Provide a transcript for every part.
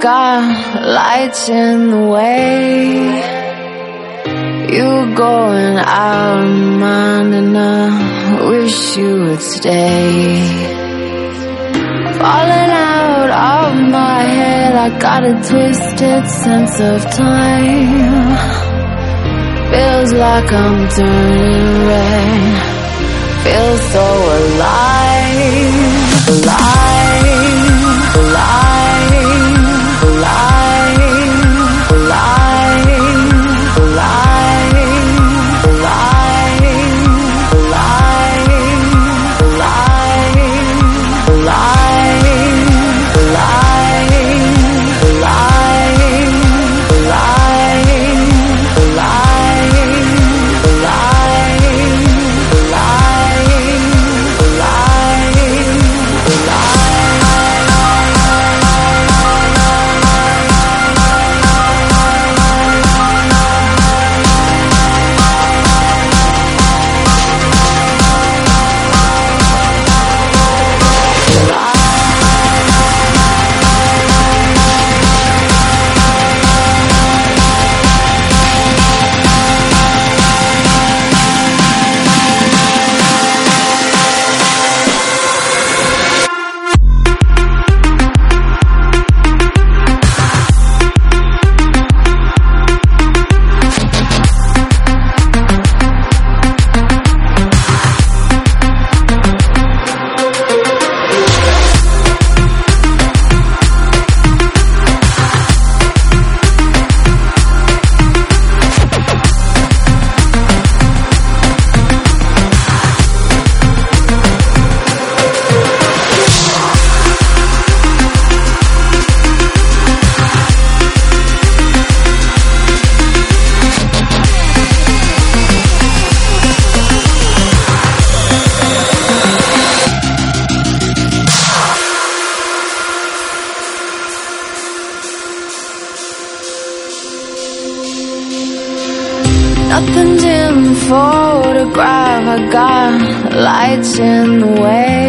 Got lights in the way. You're going out of mind, and I wish you would stay. Falling out of my head, I got a twisted sense of time. Feels like I'm turning red. Feels so alive, alive, photograph. I got lights in the way.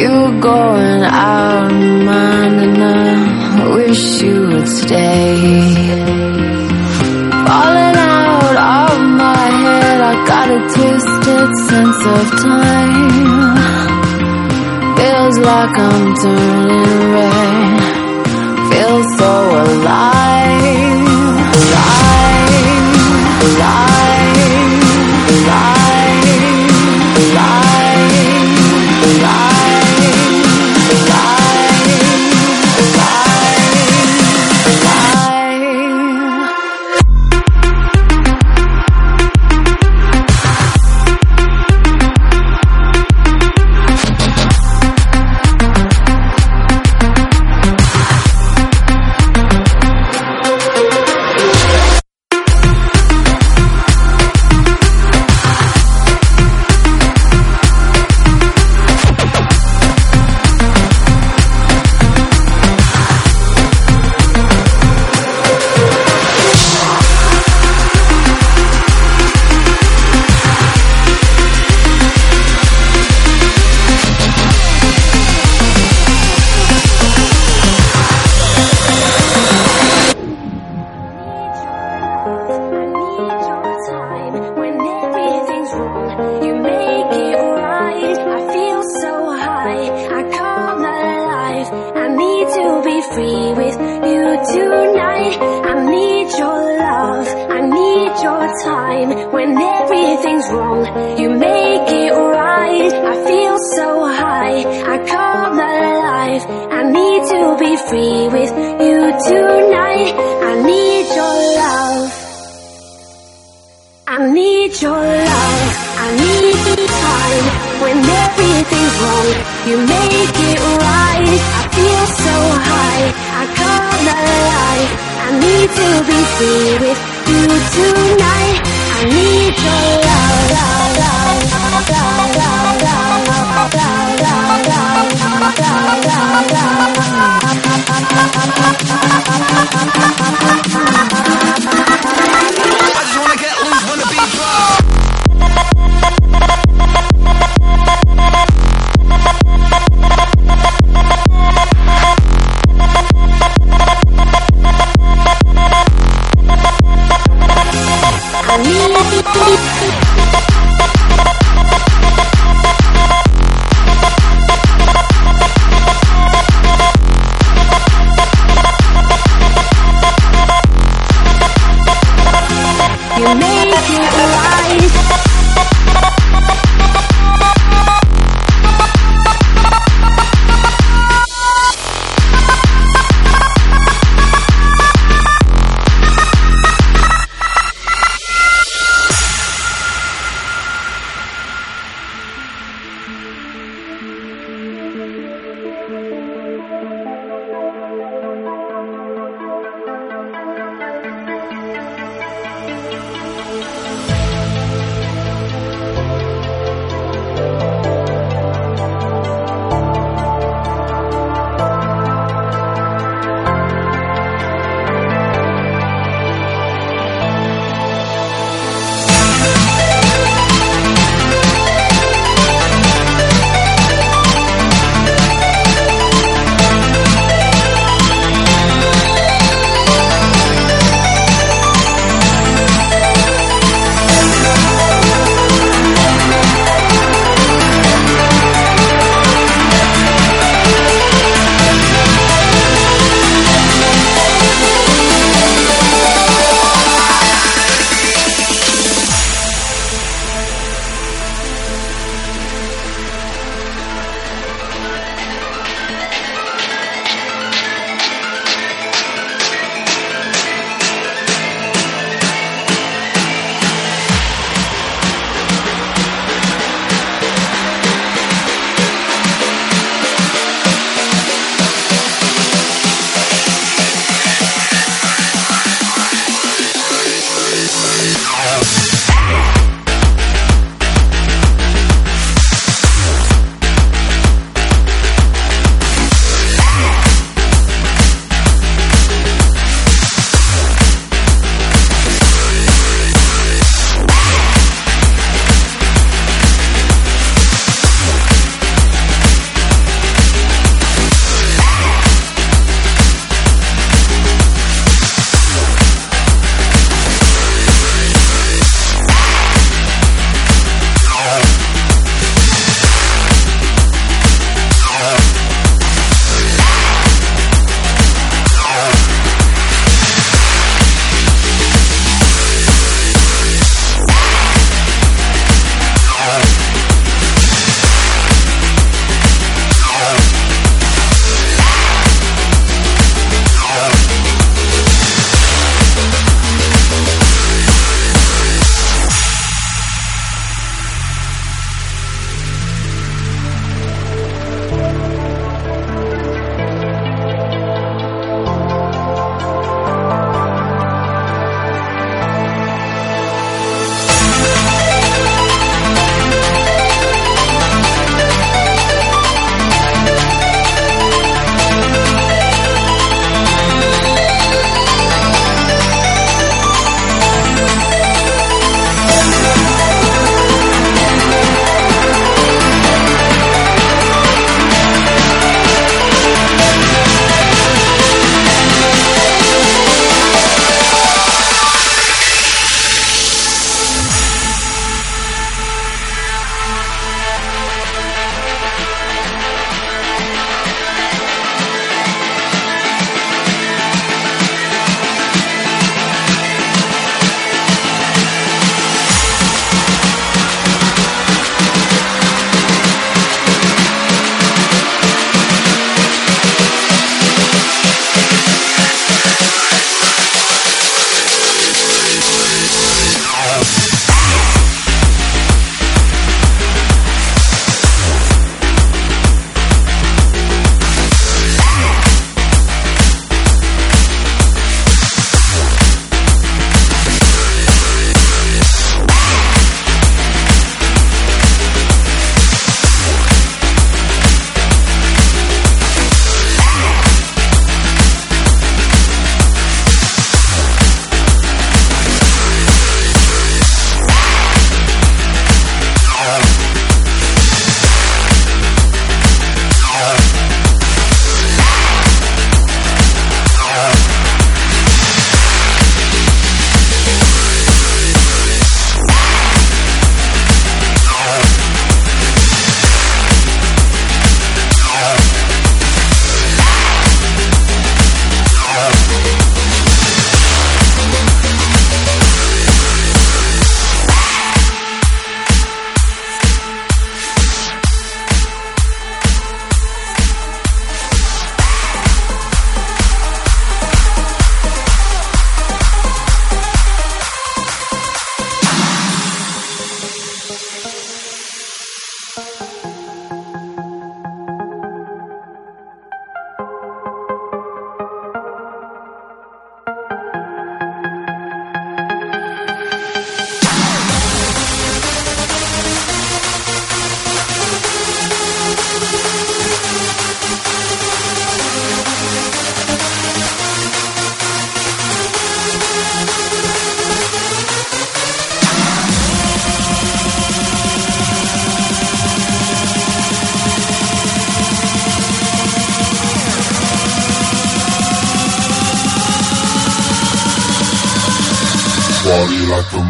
You're going out of mind, and I wish you would stay. Falling out of my head, I got a twisted sense of time. Feels like I'm turning red. Feels so alive, free with you tonight. I need your love, I need your time. When everything's wrong, you make it right. I feel so high, I come alive. I need to be free with you tonight. I need your love. I need your love. I need time when everything's wrong. You make it right. I feel so high. I come lie. I need to be free with you tonight. I need your love. love, love, love, love, love, love, love, love, love, love, love, love, love.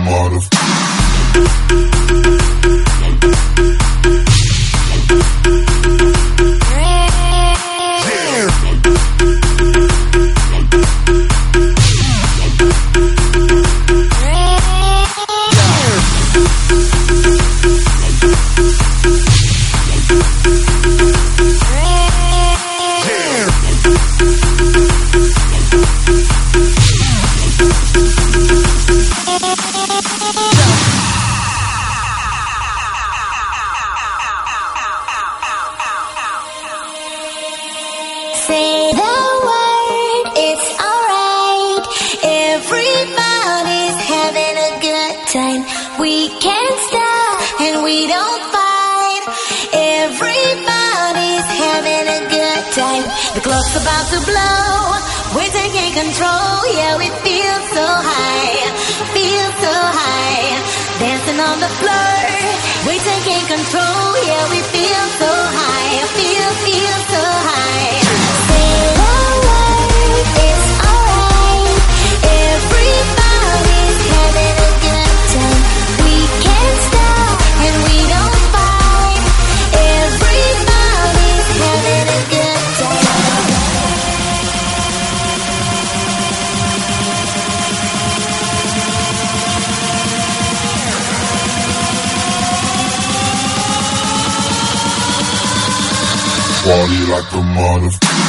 Motherfucker. Control. Yeah, we feel so high. Feel so high. Dancing on the floor. We're taking control. Yeah, we feel so high. Feel, feel Party like a motherfucker.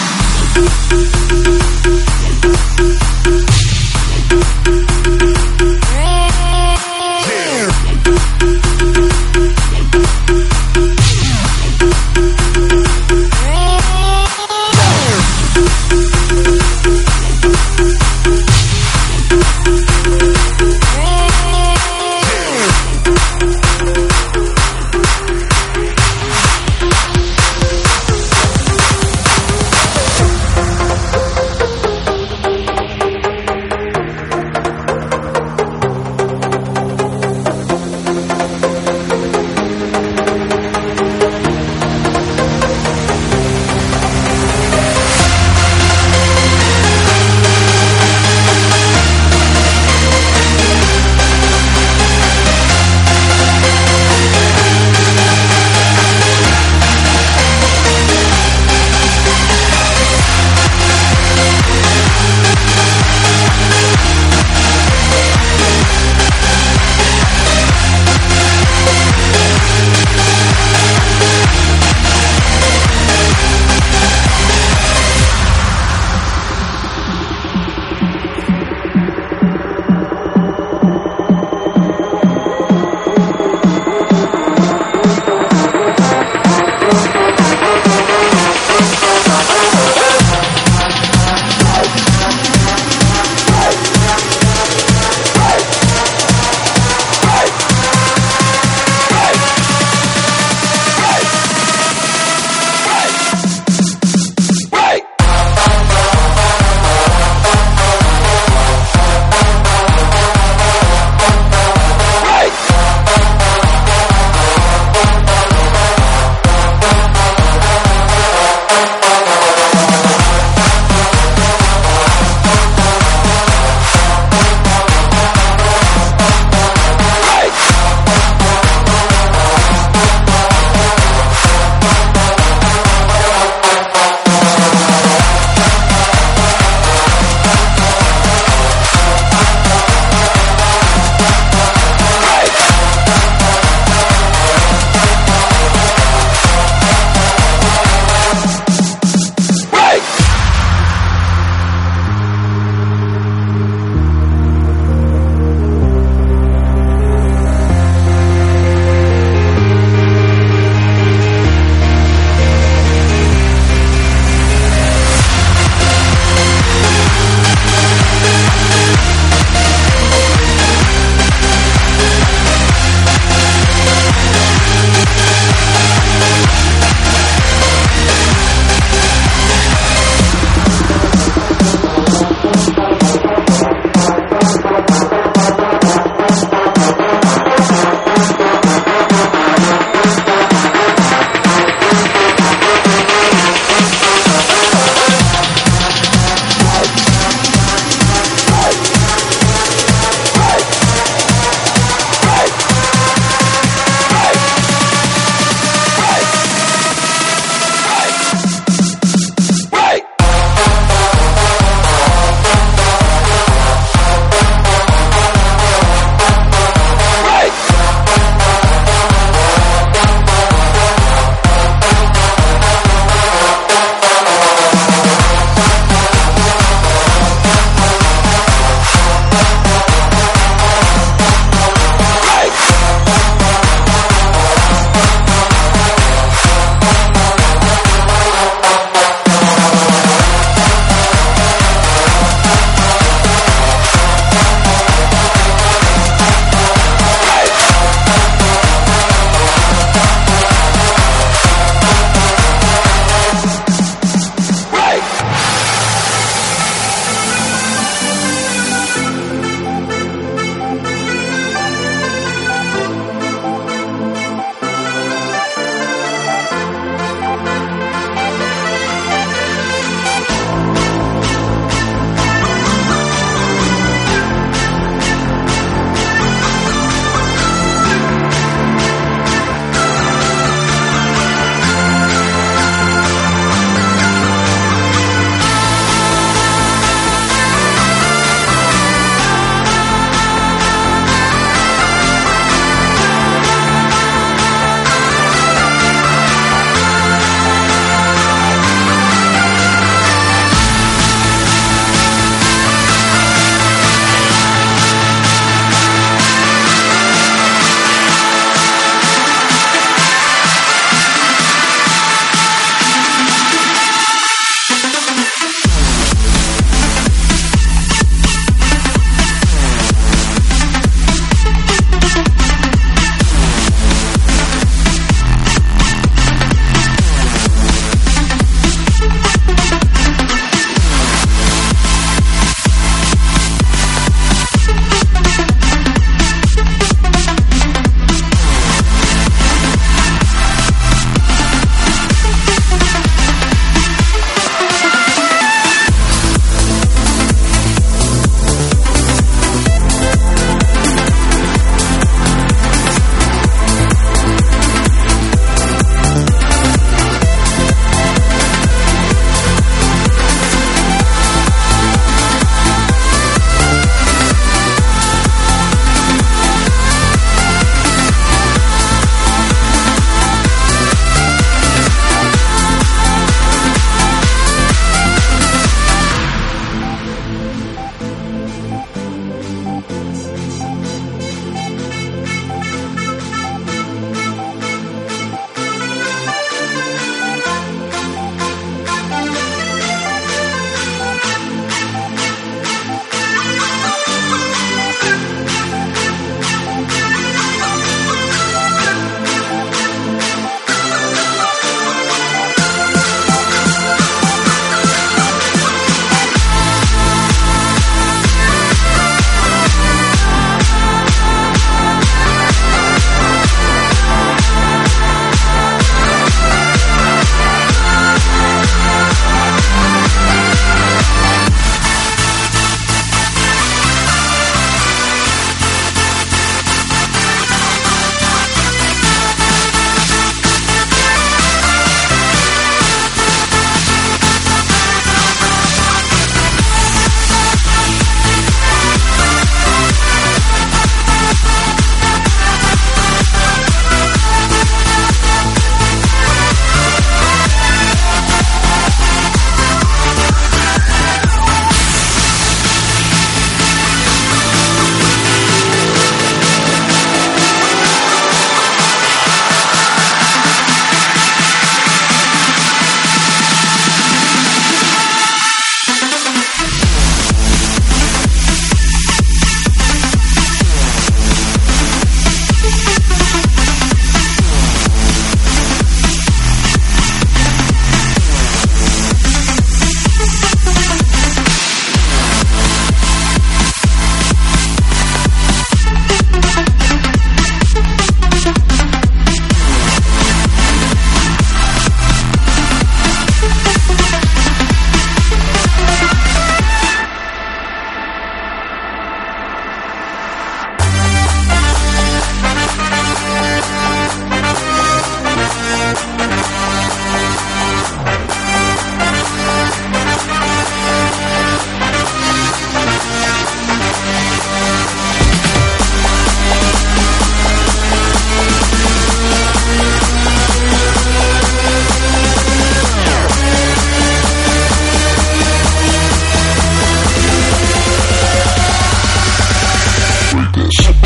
shit.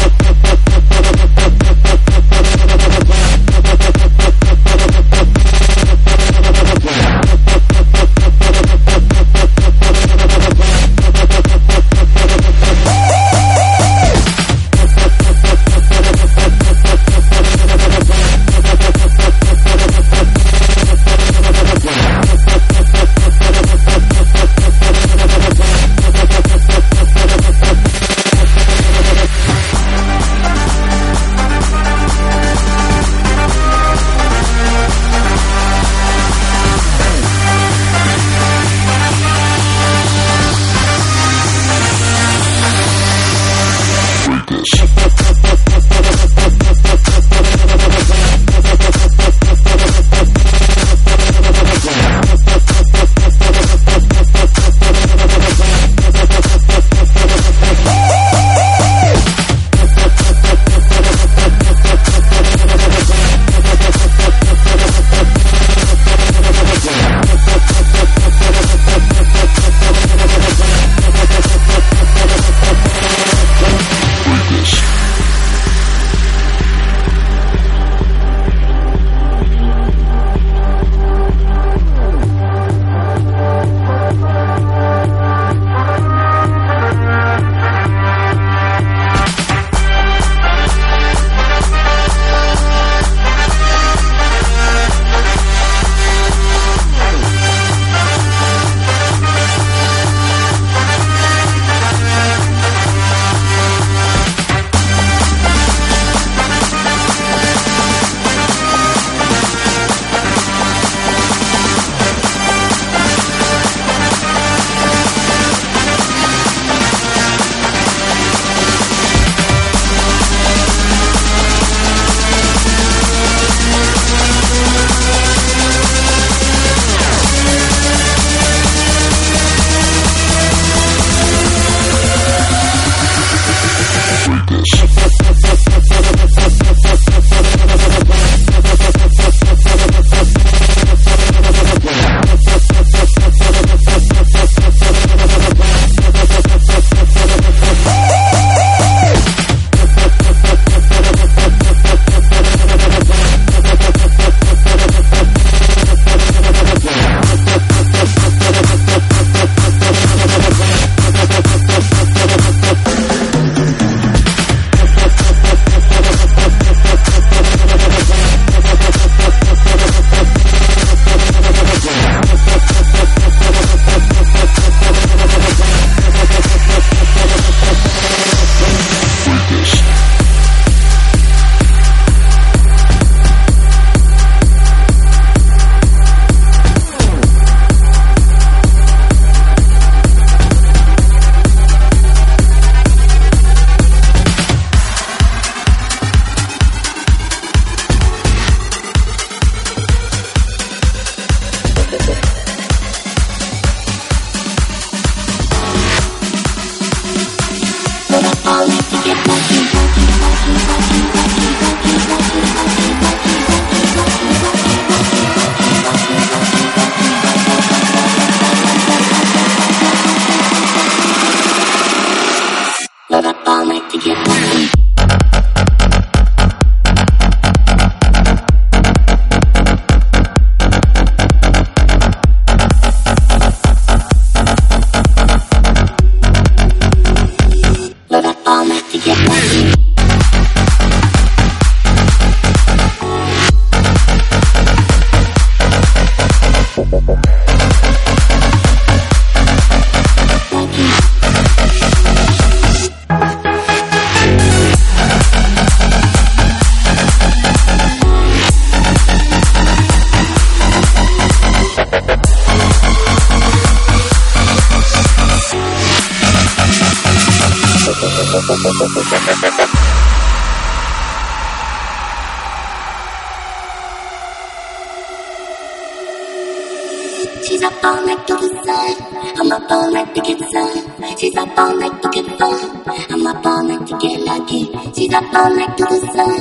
up all night to kiss her.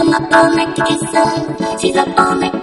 I'm up all night to get her. She's up all night.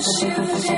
Thank.